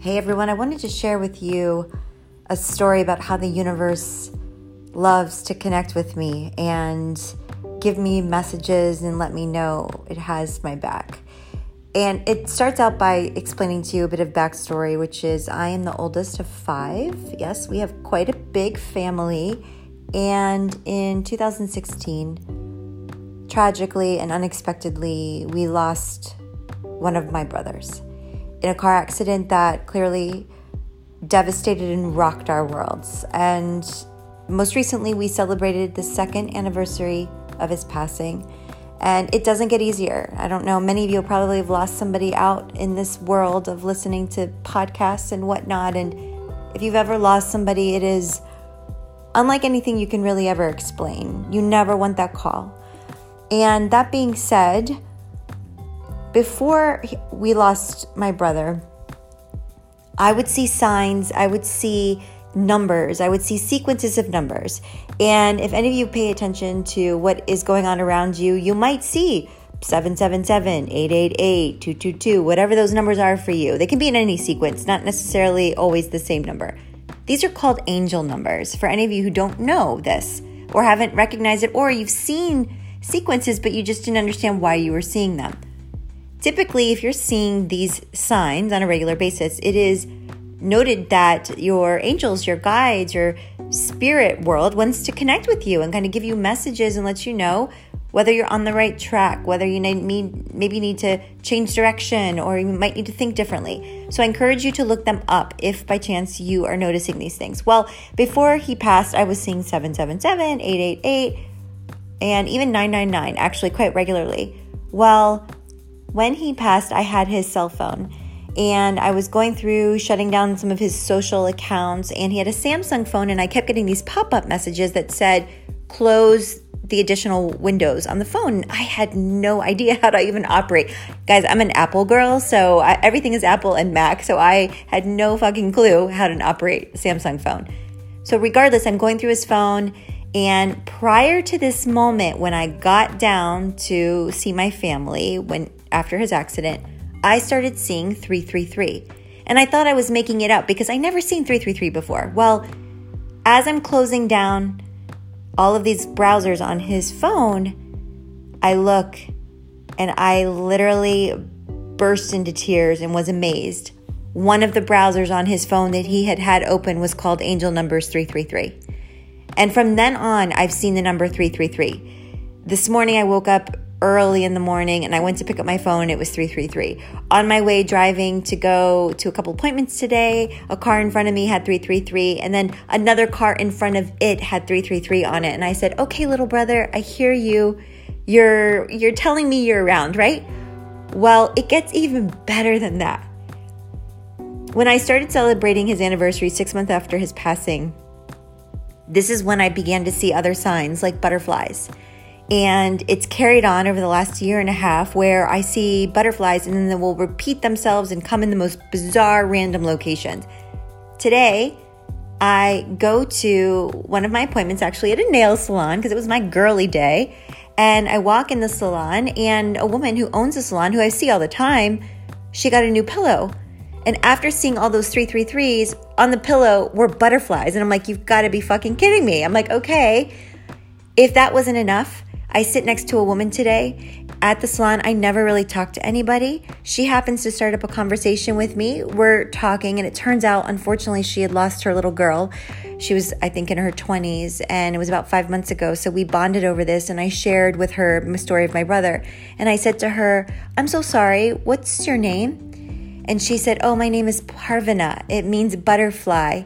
Hey everyone, I wanted to share with you a story about how the universe loves to connect with me and give me messages and let me know it has my back. And it starts out by explaining to you a bit of backstory, which is I am the oldest of five. Yes, we have quite a big family. And in 2016, tragically and unexpectedly, we lost one of my brothers in a car accident that clearly devastated and rocked our worlds. And most recently, we celebrated the second anniversary of his passing. And it doesn't get easier. I don't know, many of you probably have lost somebody out in this world of listening to podcasts and whatnot. And if you've ever lost somebody, it is unlike anything you can really ever explain. You never want that call. And that being said, before we lost my brother, I would see signs, I would see numbers, I would see sequences of numbers. And if any of you pay attention to what is going on around you, you might see 777, 888, 222, whatever those numbers are for you. They can be in any sequence, not necessarily always the same number. These are called angel numbers. For any of you who don't know this or haven't recognized it, or you've seen sequences but you just didn't understand why you were seeing them. Typically, if you're seeing these signs on a regular basis, it is noted that your angels, your guides, your spirit world wants to connect with you and kind of give you messages and let you know whether you're on the right track, whether you need maybe need to change direction or you might need to think differently. So I encourage you to look them up if by chance you are noticing these things. Well, before he passed, I was seeing 777, 888, and even 999 actually quite regularly. Well, when he passed, I had his cell phone and I was going through shutting down some of his social accounts, and he had a Samsung phone, and I kept getting these pop up messages that said, close the additional windows on the phone. I had no idea how to even operate. Guys, I'm an Apple girl, so I, everything is Apple and Mac, so I had no fucking clue how to operate Samsung phone. So, regardless, I'm going through his phone. And prior to this moment, when I got down to see my family, when after his accident, I started seeing 333. And I thought I was making it up because I never seen 333 before. Well, as I'm closing down all of these browsers on his phone, I look and I literally burst into tears and was amazed. One of the browsers on his phone that he had had open was called Angel Numbers 333. And from then on, I've seen the number 333. This morning, I woke up early in the morning and I went to pick up my phone. It was 333. On my way driving to go to a couple appointments today, a car in front of me had 333 and then another car in front of it had 333 on it. And I said, "Okay, little brother, I hear you. You're you're telling me you're around, right?" Well, it gets even better than that. When I started celebrating his anniversary 6 months after his passing, this is when I began to see other signs like butterflies and it's carried on over the last year and a half where I see butterflies and then they will repeat themselves and come in the most bizarre random locations. Today, I go to one of my appointments actually at a nail salon because it was my girly day. And I walk in the salon, and a woman who owns the salon, who I see all the time, she got a new pillow. And after seeing all those 333s on the pillow were butterflies. And I'm like, you've got to be fucking kidding me. I'm like, okay, if that wasn't enough, I sit next to a woman today at the salon. I never really talk to anybody. She happens to start up a conversation with me. We're talking, and it turns out, unfortunately, she had lost her little girl. She was, I think, in her 20s, and it was about five months ago. So we bonded over this, and I shared with her the story of my brother. And I said to her, I'm so sorry. What's your name? And she said, Oh, my name is Parvana. It means butterfly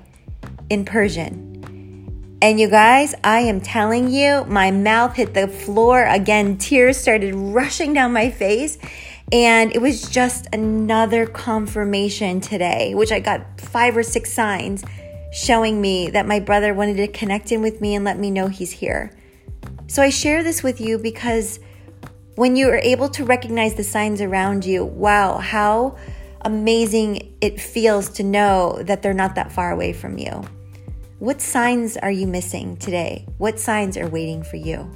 in Persian. And you guys, I am telling you, my mouth hit the floor again. Tears started rushing down my face. And it was just another confirmation today, which I got five or six signs showing me that my brother wanted to connect in with me and let me know he's here. So I share this with you because when you are able to recognize the signs around you, wow, how amazing it feels to know that they're not that far away from you. What signs are you missing today? What signs are waiting for you?